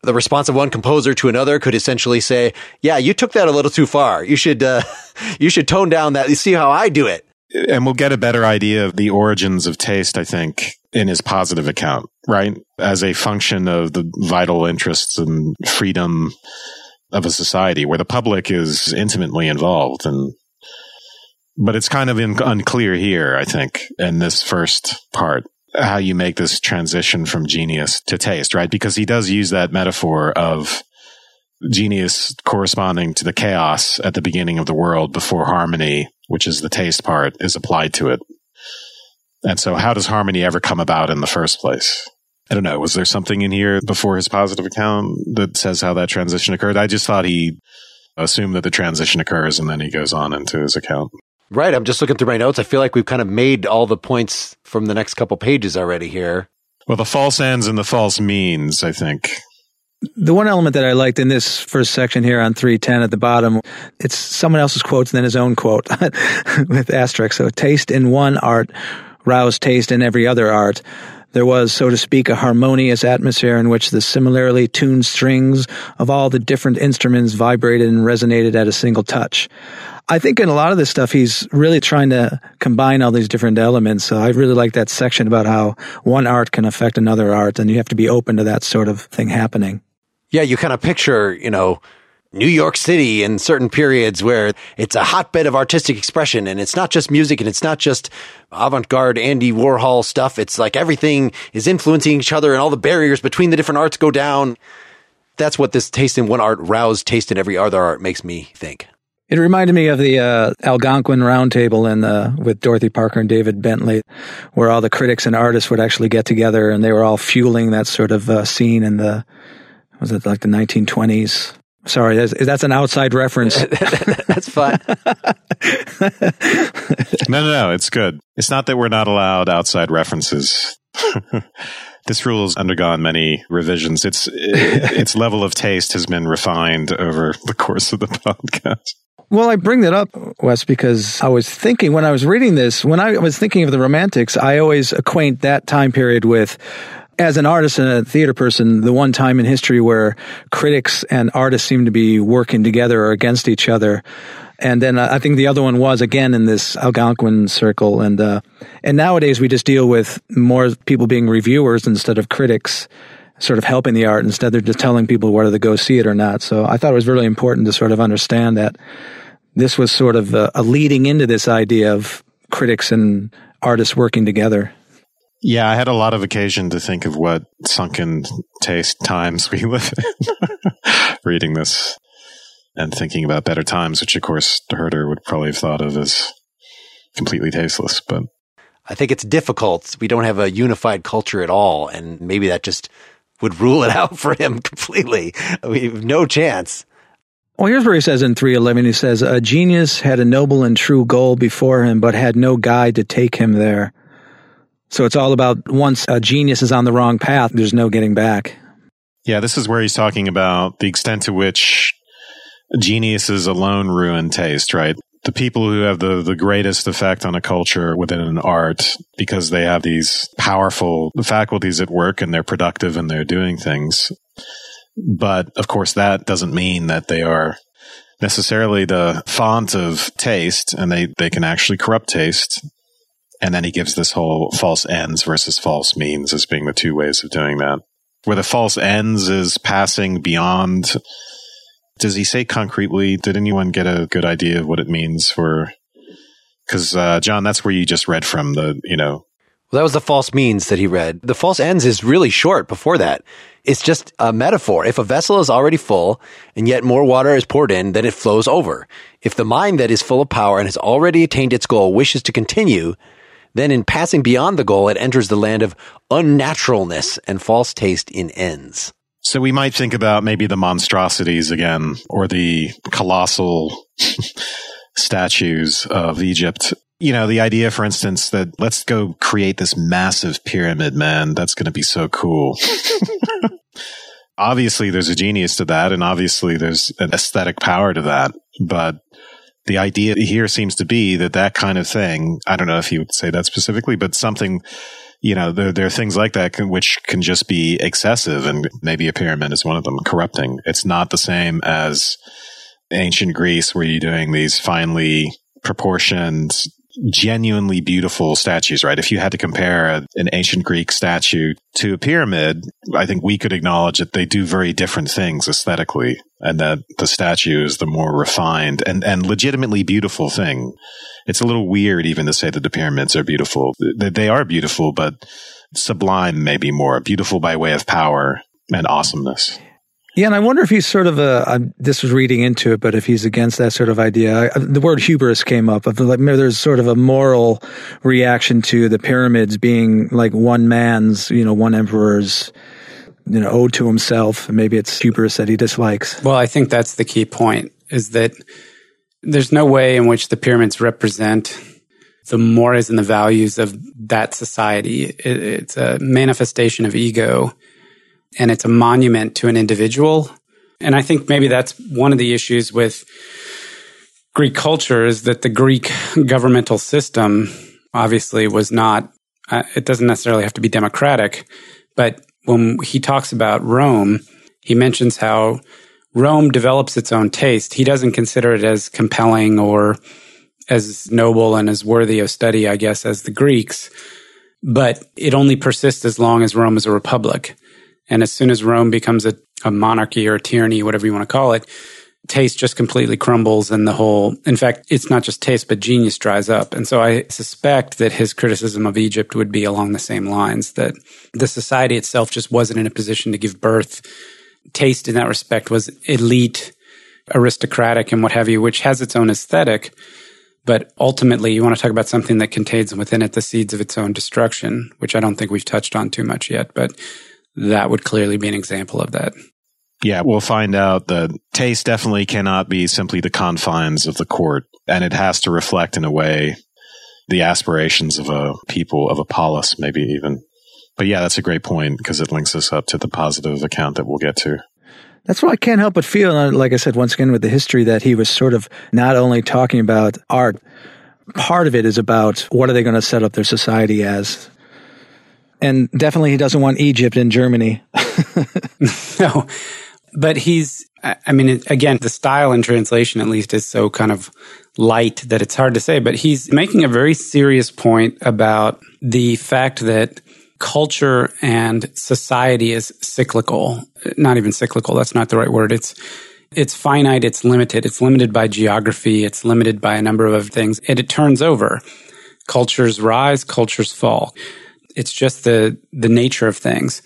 The response of one composer to another could essentially say, "Yeah, you took that a little too far. You should uh, (laughs) you should tone down that. You see how I do it." And we'll get a better idea of the origins of taste, I think, in his positive account, right? As a function of the vital interests and freedom of a society where the public is intimately involved and but it's kind of in, unclear here, I think, in this first part, how you make this transition from genius to taste, right? Because he does use that metaphor of genius corresponding to the chaos at the beginning of the world before harmony, which is the taste part, is applied to it. And so how does harmony ever come about in the first place? I don't know. Was there something in here before his positive account that says how that transition occurred? I just thought he assumed that the transition occurs and then he goes on into his account. Right. I'm just looking through my notes. I feel like we've kind of made all the points from the next couple pages already here. Well, the false ends and the false means, I think. The one element that I liked in this first section here on 310 at the bottom, it's someone else's quotes and then his own quote (laughs) with asterisk. So taste in one art, rouse taste in every other art. There was, so to speak, a harmonious atmosphere in which the similarly tuned strings of all the different instruments vibrated and resonated at a single touch. I think in a lot of this stuff, he's really trying to combine all these different elements. So I really like that section about how one art can affect another art, and you have to be open to that sort of thing happening. Yeah, you kind of picture, you know, New York City in certain periods where it's a hotbed of artistic expression and it's not just music and it's not just avant-garde Andy Warhol stuff. It's like everything is influencing each other and all the barriers between the different arts go down. That's what this taste in one art roused taste in every other art makes me think. It reminded me of the uh, Algonquin Roundtable in the, with Dorothy Parker and David Benchley, where all the critics and artists would actually get together and they were all fueling that sort of uh, scene in the was it like the 1920s Sorry, that's, that's an outside reference. (laughs) that's fine. no, no, no. It's good. It's not that we're not allowed outside references. (laughs) this rule has undergone many revisions. Its (laughs) its level of taste has been refined over the course of the podcast. Well, I bring that up, Wes, because I was thinking when I was reading this, when I was thinking of the Romantics, I always acquaint that time period with as an artist and a theater person, the one time in history where critics and artists seem to be working together or against each other. And then uh, I think the other one was again in this Algonquin circle. And, uh, and nowadays we just deal with more people being reviewers instead of critics sort of helping the art. Instead, they're just telling people whether to go see it or not. So I thought it was really important to sort of understand that this was sort of a, a leading into this idea of critics and artists working together. Yeah, I had a lot of occasion to think of what sunken taste times we live in (laughs) reading this and thinking about better times, which of course Herder would probably have thought of as completely tasteless. But I think it's difficult. We don't have a unified culture at all. And maybe that just would rule it (laughs) out for him completely. We have no chance. Well, here's where he says in 311, he says, A genius had a noble and true goal before him, but had no guide to take him there. So it's all about once a genius is on the wrong path, there's no getting back. Yeah, this is where he's talking about the extent to which geniuses alone ruin taste, right? The people who have the, the greatest effect on a culture within an art because they have these powerful faculties at work and they're productive and they're doing things. But of course, that doesn't mean that they are necessarily the font of taste, and they, they can actually corrupt taste. And then he gives this whole false ends versus false means as being the two ways of doing that. Where the false ends is passing beyond. Does he say concretely? Did anyone get a good idea of what it means for? Because uh, John, that's where you just read from the you know well, that was the false means that he read. The false ends is really short before that. It's just a metaphor. If a vessel is already full and yet more water is poured in, then it flows over. If the mind that is full of power and has already attained its goal wishes to continue, then in passing beyond the goal, it enters the land of unnaturalness and false taste in ends. So we might think about maybe the monstrosities again or the colossal (laughs) statues of Egypt you know, the idea, for instance, that let's go create this massive pyramid, man. That's going to be so cool. (laughs) obviously, there's a genius to that, and obviously, there's an aesthetic power to that. But the idea here seems to be that that kind of thing, I don't know if you would say that specifically, but something, you know, there, there are things like that can, which can just be excessive, and maybe a pyramid is one of them, corrupting. It's not the same as ancient Greece where you're doing these finely proportioned genuinely beautiful statues, right? If you had to compare an ancient Greek statue to a pyramid, I think we could acknowledge that they do very different things aesthetically and that the statue is the more refined and, and legitimately beautiful thing. It's a little weird even to say that the pyramids are beautiful. They, they are beautiful, but sublime maybe more beautiful by way of power and awesomeness. Yeah, and I wonder if he's sort of a. I, this was reading into it, but if he's against that sort of idea, I, the word hubris came up. Of like, maybe there's sort of a moral reaction to the pyramids being like one man's, you know, one emperor's, you know, ode to himself. Maybe it's hubris that he dislikes. Well, I think that's the key point: is that there's no way in which the pyramids represent the mores and the values of that society. It, it's a manifestation of ego and it's a monument to an individual. And I think maybe that's one of the issues with Greek culture is that the Greek governmental system obviously was not, uh, it doesn't necessarily have to be democratic, but when he talks about Rome, he mentions how Rome develops its own taste. He doesn't consider it as compelling or as noble and as worthy of study, I guess, as the Greeks, but it only persists as long as Rome is a republic. And as soon as Rome becomes a, a monarchy or a tyranny, whatever you want to call it, taste just completely crumbles and the whole, in fact, it's not just taste, but genius dries up. And so I suspect that his criticism of Egypt would be along the same lines that the society itself just wasn't in a position to give birth. Taste in that respect was elite, aristocratic, and what have you, which has its own aesthetic. But ultimately, you want to talk about something that contains within it the seeds of its own destruction, which I don't think we've touched on too much yet. But that would clearly be an example of that. Yeah, we'll find out that taste definitely cannot be simply the confines of the court, and it has to reflect in a way the aspirations of a people, of a polis, maybe even. But yeah, that's a great point because it links us up to the positive account that we'll get to. That's what I can't help but feel, uh, like I said, once again, with the history, that he was sort of not only talking about art, part of it is about what are they going to set up their society as and definitely he doesn't want Egypt and Germany. (laughs) (laughs) no, but he's, I mean, again, the style and translation at least is so kind of light that it's hard to say, but he's making a very serious point about the fact that culture and society is cyclical. Not even cyclical. That's not the right word. It's, it's finite. It's limited. It's limited by geography. It's limited by a number of other things and it turns over. Cultures rise, cultures fall. It's just the, the nature of things.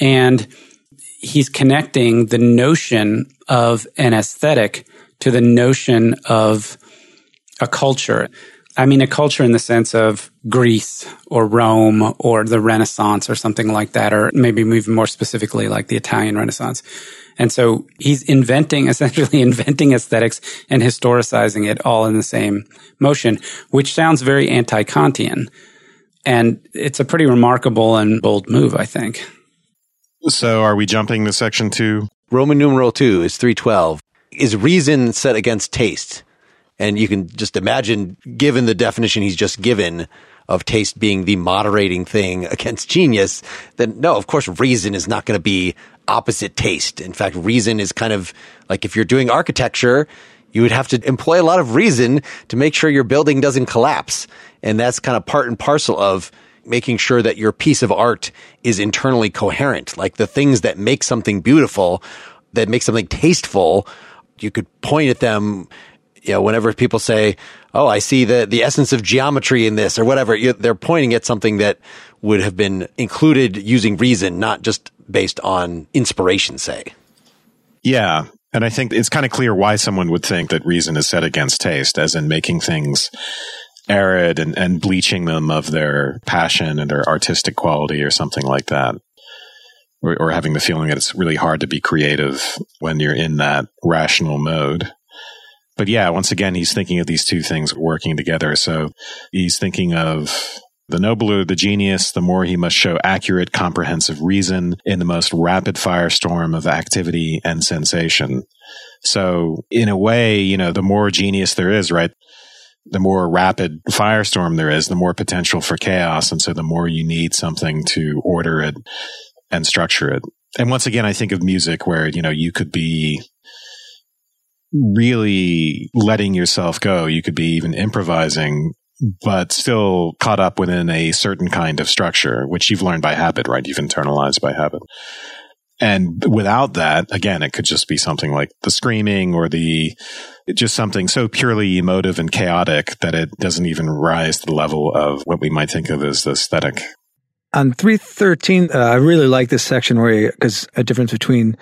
And he's connecting the notion of an aesthetic to the notion of a culture. I mean, a culture in the sense of Greece or Rome or the Renaissance or something like that, or maybe even more specifically like the Italian Renaissance. And so he's inventing, (laughs) essentially inventing aesthetics and historicizing it all in the same motion, which sounds very anti-Kantian. And it's a pretty remarkable and bold move, I think. So are we jumping to section two? Roman numeral two is 312. Is reason set against taste? And you can just imagine, given the definition he's just given of taste being the moderating thing (laughs) against genius, then no, of course, reason is not going to be opposite taste. In fact, reason is kind of like if you're doing architecture, you would have to employ a lot of reason to make sure your building doesn't collapse. And that's kind of part and parcel of making sure that your piece of art is internally coherent. Like the things that make something beautiful, that make something tasteful, you could point at them, you know, whenever people say, Oh, I see the, the essence of geometry in this or whatever, they're pointing at something that would have been included using reason, not just based on inspiration, say. Yeah. And I think it's kind of clear why someone would think that reason is set against taste, as in making things arid and, and bleaching them of their passion and their artistic quality or something like that. Or, or having the feeling that it's really hard to be creative when you're in that rational mode. But yeah, once again, he's thinking of these two things working together. So he's thinking of the nobler the genius, the more he must show accurate, comprehensive reason in the most rapid firestorm of activity and sensation. So in a way, you know, the more genius there is, right? The more rapid firestorm there is, the more potential for chaos. And so the more you need something to order it and structure it. And once again, I think of music where, you know, you could be really letting yourself go. You could be even improvising but still caught up within a certain kind of structure, which you've learned by habit, right? You've internalized by habit. And without that, again, it could just be something like the screaming or the just something so purely emotive and chaotic that it doesn't even rise to the level of what we might think of as the aesthetic. On 313, uh, I really like this section where, because a difference between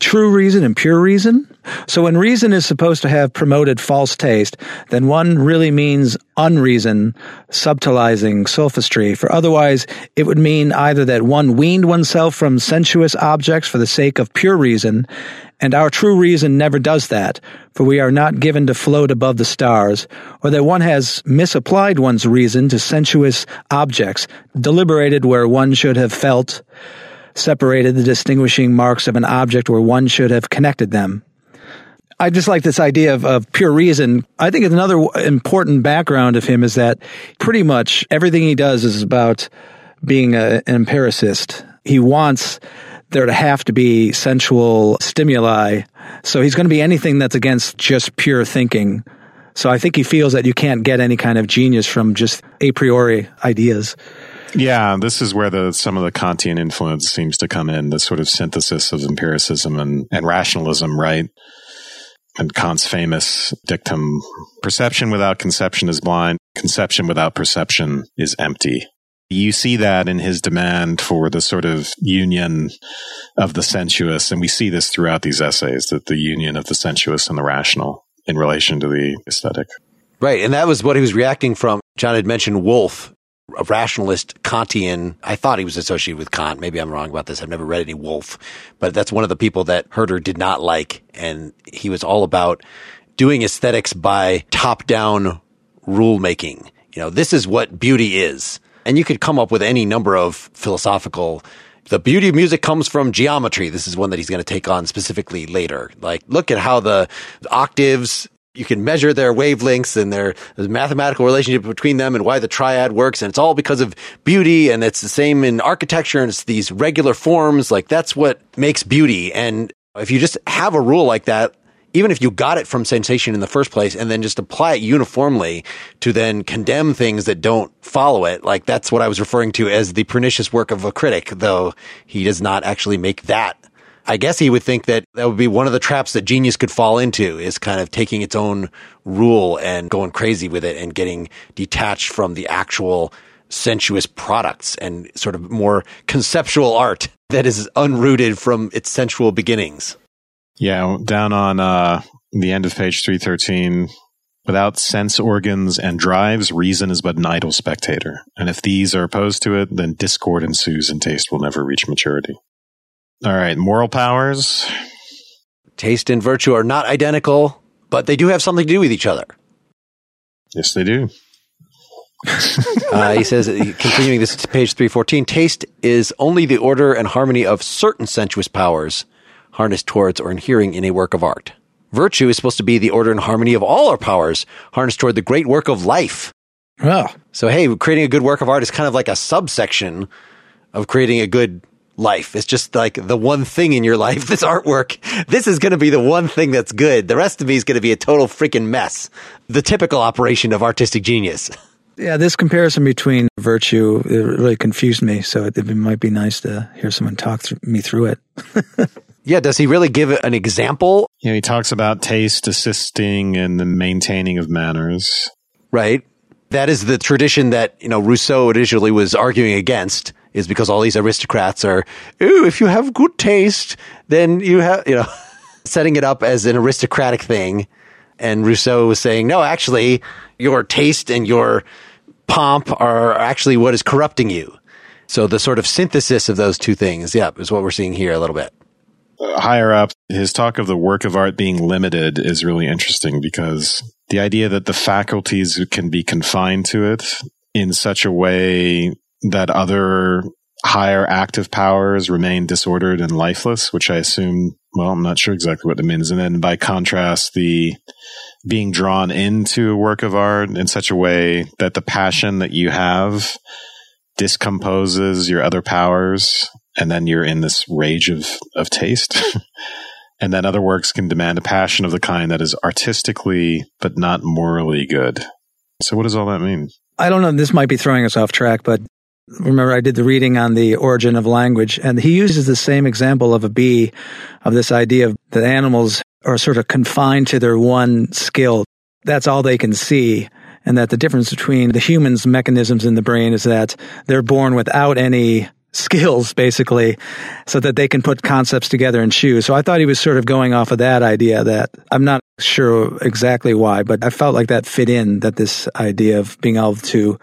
true reason and pure reason. So when reason is supposed to have promoted false taste, then one really means unreason, subtilizing sophistry. For otherwise, it would mean either that one weaned oneself from sensuous objects for the sake of pure reason, and our true reason never does that, for we are not given to float above the stars, or that one has misapplied one's reason to sensuous objects, deliberated where one should have felt, separated the distinguishing marks of an object where one should have connected them. I just like this idea of, of pure reason. I think another important background of him is that pretty much everything he does is about being a, an empiricist. He wants there to have to be sensual stimuli. So he's going to be anything that's against just pure thinking. So I think he feels that you can't get any kind of genius from just a priori ideas. Yeah, this is where the some of the Kantian influence seems to come in, the sort of synthesis of empiricism and, and rationalism, right? And Kant's famous dictum, perception without conception is blind, conception without perception is empty. You see that in his demand for the sort of union of the sensuous, and we see this throughout these essays, that the union of the sensuous and the rational in relation to the aesthetic. Right, and that was what he was reacting from. John had mentioned Wolff a rationalist Kantian. I thought he was associated with Kant. Maybe I'm wrong about this. I've never read any Wolff, but that's one of the people that Herder did not like. And he was all about doing aesthetics by top down rule making. You know, this is what beauty is. And you could come up with any number of philosophical the beauty of music comes from geometry. This is one that he's going to take on specifically later. Like, look at how the octaves you can measure their wavelengths and their mathematical relationship between them and why the triad works. And it's all because of beauty. And it's the same in architecture and it's these regular forms. Like that's what makes beauty. And if you just have a rule like that, even if you got it from sensation in the first place and then just apply it uniformly to then condemn things that don't follow it, like that's what I was referring to as the pernicious work of a critic, though he does not actually make that I guess he would think that that would be one of the traps that genius could fall into is kind of taking its own rule and going crazy with it and getting detached from the actual sensuous products and sort of more conceptual art that is unrooted from its sensual beginnings. Yeah, down on uh, the end of page 313, without sense organs and drives, reason is but an idle spectator. And if these are opposed to it, then discord ensues and taste will never reach maturity. All right, moral powers. Taste and virtue are not identical, but they do have something to do with each other. Yes, they do. (laughs) uh, he says, continuing this to page 314, taste is only the order and harmony of certain sensuous powers harnessed towards or inhering in a work of art. Virtue is supposed to be the order and harmony of all our powers harnessed toward the great work of life. Oh. So, hey, creating a good work of art is kind of like a subsection of creating a good life. It's just like the one thing in your life, (laughs) this artwork. This is going to be the one thing that's good. The rest of me is going to be a total freaking mess. The typical operation of artistic genius. (laughs) Yeah, this comparison between virtue it really confused me. So it, it might be nice to hear someone talk th- me through it. (laughs) yeah, does he really give an example? Yeah, he talks about taste assisting in the maintaining of manners. Right. That is the tradition that, you know, Rousseau initially was arguing against is because all these aristocrats are, ooh, if you have good taste, then you have, you know, (laughs) setting it up as an aristocratic thing. And Rousseau was saying, no, actually, your taste and your pomp are actually what is corrupting you. So the sort of synthesis of those two things, yeah, is what we're seeing here a little bit. Uh, higher up, his talk of the work of art being limited is really interesting because the idea that the faculties can be confined to it in such a way that other higher active powers remain disordered and lifeless, which I assume, well, I'm not sure exactly what that means. And then by contrast, the being drawn into a work of art in such a way that the passion that you have discomposes your other powers and then you're in this rage of, of taste. (laughs) and then other works can demand a passion of the kind that is artistically but not morally good. So what does all that mean? I don't know. This might be throwing us off track, but remember I did the reading on the origin of language and he uses the same example of a bee of this idea of that animals are sort of confined to their one skill. That's all they can see. And that the difference between the human's mechanisms in the brain is that they're born without any skills, basically, so that they can put concepts together and choose. So I thought he was sort of going off of that idea that I'm not sure exactly why, but I felt like that fit in that this idea of being able to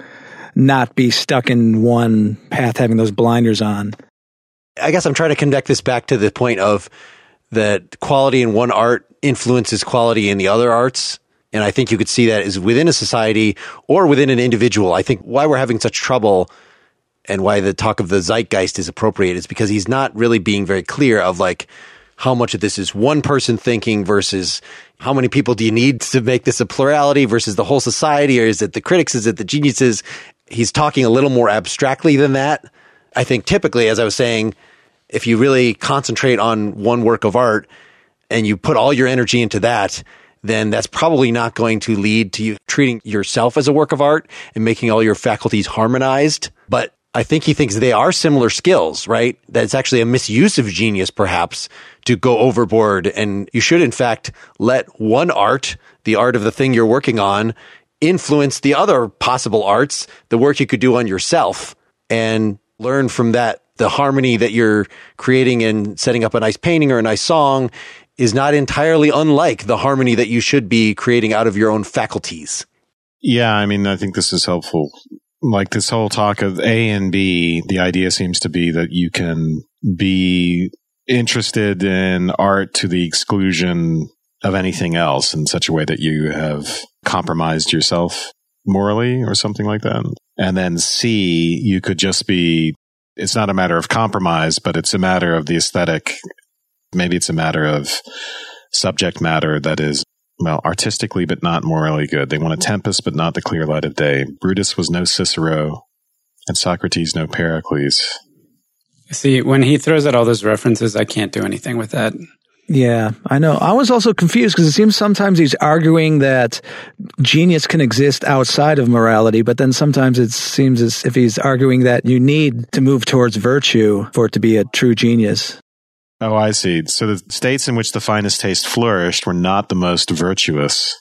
not be stuck in one path, having those blinders on. I guess I'm trying to connect this back to the point of that quality in one art influences quality in the other arts. And I think you could see that is within a society or within an individual. I think why we're having such trouble and why the talk of the zeitgeist is appropriate is because he's not really being very clear of like how much of this is one person thinking versus how many people do you need to make this a plurality versus the whole society or is it the critics is it the geniuses he's talking a little more abstractly than that. I think typically, as I was saying, if you really concentrate on one work of art and you put all your energy into that, then that's probably not going to lead to you treating yourself as a work of art and making all your faculties harmonized. But I think he thinks they are similar skills, right? That it's actually a misuse of genius, perhaps, to go overboard. And you should, in fact, let one art, the art of the thing you're working on, influence the other possible arts, the work you could do on yourself and learn from that. The harmony that you're creating and setting up a nice painting or a nice song is not entirely unlike the harmony that you should be creating out of your own faculties. Yeah, I mean, I think this is helpful. Like this whole talk of A and B, the idea seems to be that you can be interested in art to the exclusion of anything else in such a way that you have compromised yourself morally or something like that. And then C, you could just be, it's not a matter of compromise, but it's a matter of the aesthetic. Maybe it's a matter of subject matter that is, well, artistically, but not morally good. They want a tempest, but not the clear light of day. Brutus was no Cicero and Socrates no Pericles. See, when he throws out all those references, I can't do anything with that. Yeah, I know. I was also confused because it seems sometimes he's arguing that genius can exist outside of morality, but then sometimes it seems as if he's arguing that you need to move towards virtue for it to be a true genius. Oh, I see. So the states in which the finest taste flourished were not the most virtuous.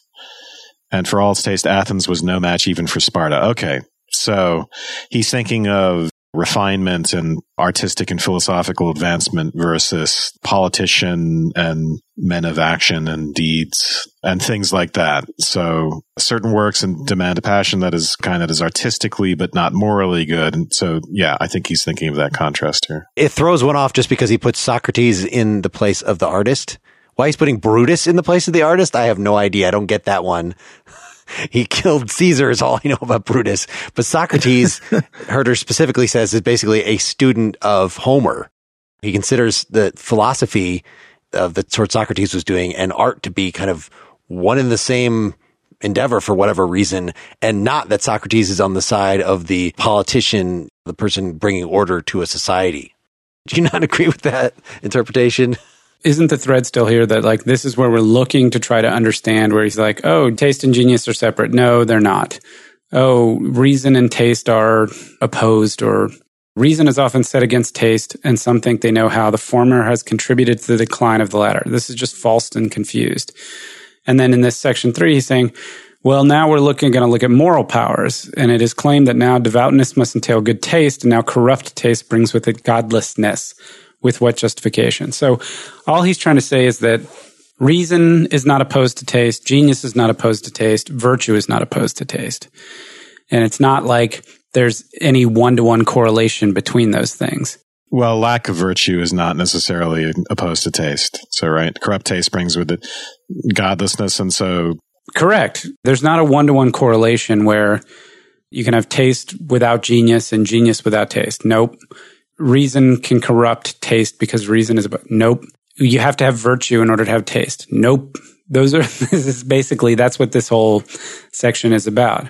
And for all its taste, Athens was no match even for Sparta. Okay. So he's thinking of refinement and artistic and philosophical advancement versus politician and men of action and deeds and things like that. So certain works and demand a passion that is kind of is artistically but not morally good. And so yeah, I think he's thinking of that contrast here. It throws one off just because he puts Socrates in the place of the artist. Why he's putting Brutus in the place of the artist, I have no idea. I don't get that one. (laughs) (laughs) he killed Caesar is all I know about Brutus. But Socrates, (laughs) Herder specifically says, is basically a student of Homer. He considers the philosophy of the sort Socrates was doing and art to be kind of one in the same endeavor for whatever reason, and not that Socrates is on the side of the politician, the person bringing order to a society. Do you not (laughs) agree with that interpretation? Isn't the thread still here that like this is where we're looking to try to understand where he's like, oh, taste and genius are separate. No, they're not. Oh, reason and taste are opposed or reason is often set against taste and some think they know how the former has contributed to the decline of the latter. This is just false and confused. And then in this section three, he's saying, well, now we're looking, going to look at moral powers. And it is claimed that now devoutness must entail good taste, and now corrupt taste brings with it godlessness. With what justification? So all he's trying to say is that reason is not opposed to taste, genius is not opposed to taste, virtue is not opposed to taste. And it's not like there's any one to one correlation between those things. Well, lack of virtue is not necessarily opposed to taste. So, right, corrupt taste brings with it godlessness, and so Correct. There's not a one to one correlation where you can have taste without genius and genius without taste. Nope. Reason can corrupt taste because reason is about, nope. You have to have virtue in order to have taste. Nope. Those are, (laughs) this is basically, that's what this whole section is about.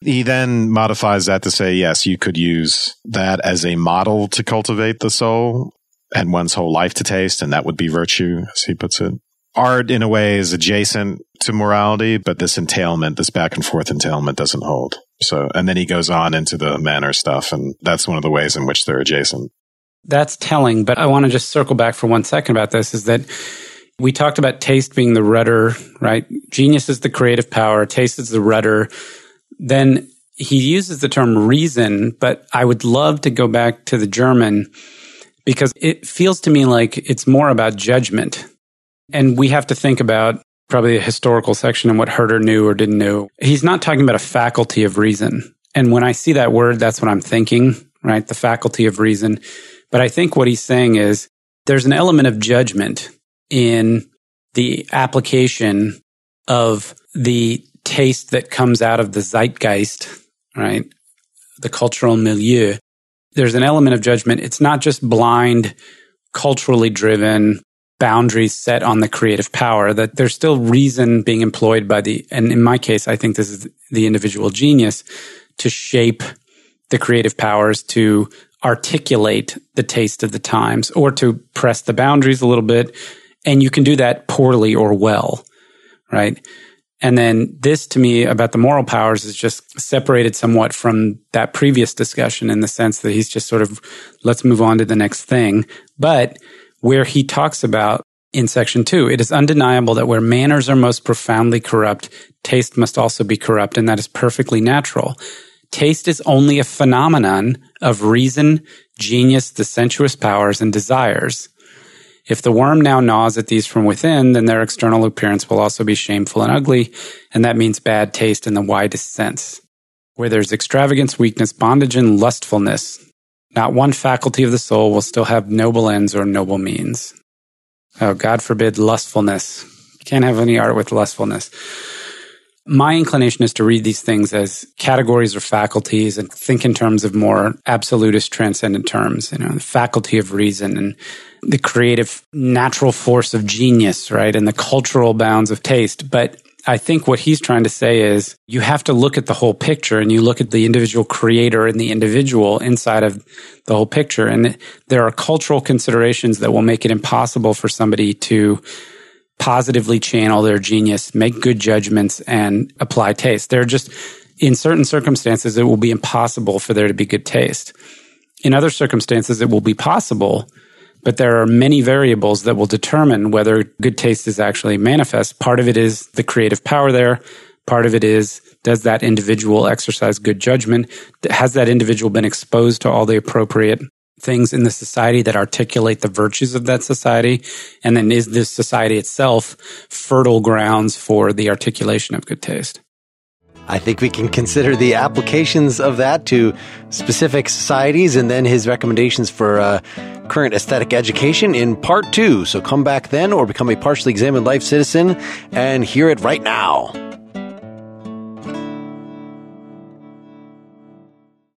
He then modifies that to say, yes, you could use that as a model to cultivate the soul and one's whole life to taste, and that would be virtue, as he puts it art in a way is adjacent to morality, but this entailment, this back and forth entailment doesn't hold. So, and then he goes on into the manner stuff, and that's one of the ways in which they're adjacent. That's telling, but I want to just circle back for one second about this is that we talked about taste being the rudder, right? Genius is the creative power, taste is the rudder. Then he uses the term reason, but I would love to go back to the German because it feels to me like it's more about judgment and we have to think about probably a historical section and what Herder knew or didn't know. He's not talking about a faculty of reason. And when I see that word, that's what I'm thinking, right? The faculty of reason. But I think what he's saying is there's an element of judgment in the application of the taste that comes out of the zeitgeist, right? The cultural milieu. There's an element of judgment. It's not just blind, culturally driven, boundaries set on the creative power, that there's still reason being employed by the, and in my case, I think this is the individual genius to shape the creative powers to articulate the taste of the times or to press the boundaries a little bit. And you can do that poorly or well, right? And then this to me about the moral powers is just separated somewhat from that previous discussion in the sense that he's just sort of, let's move on to the next thing. But where he talks about in section two, it is undeniable that where manners are most profoundly corrupt, taste must also be corrupt, and that is perfectly natural. Taste is only a phenomenon of reason, genius, the sensuous powers, and desires. If the worm now gnaws at these from within, then their external appearance will also be shameful and ugly, and that means bad taste in the widest sense. Where there's extravagance, weakness, bondage, and lustfulness, not one faculty of the soul will still have noble ends or noble means. Oh, God forbid lustfulness. You can't have any art with lustfulness. My inclination is to read these things as categories or faculties and think in terms of more absolutist transcendent terms, you know, the faculty of reason and the creative natural force of genius, right? And the cultural bounds of taste. But I think what he's trying to say is you have to look at the whole picture and you look at the individual creator and the individual inside of the whole picture. And there are cultural considerations that will make it impossible for somebody to positively channel their genius, make good judgments and apply taste. There are just, in certain circumstances, it will be impossible for there to be good taste. In other circumstances, it will be possible but there are many variables that will determine whether good taste is actually manifest. Part of it is the creative power there. Part of it is does that individual exercise good judgment? Has that individual been exposed to all the appropriate things in the society that articulate the virtues of that society? And then is this society itself fertile grounds for the articulation of good taste? I think we can consider the applications of that to specific societies and then his recommendations for uh, current aesthetic education in part two. So come back then or become a partially examined life citizen and hear it right now.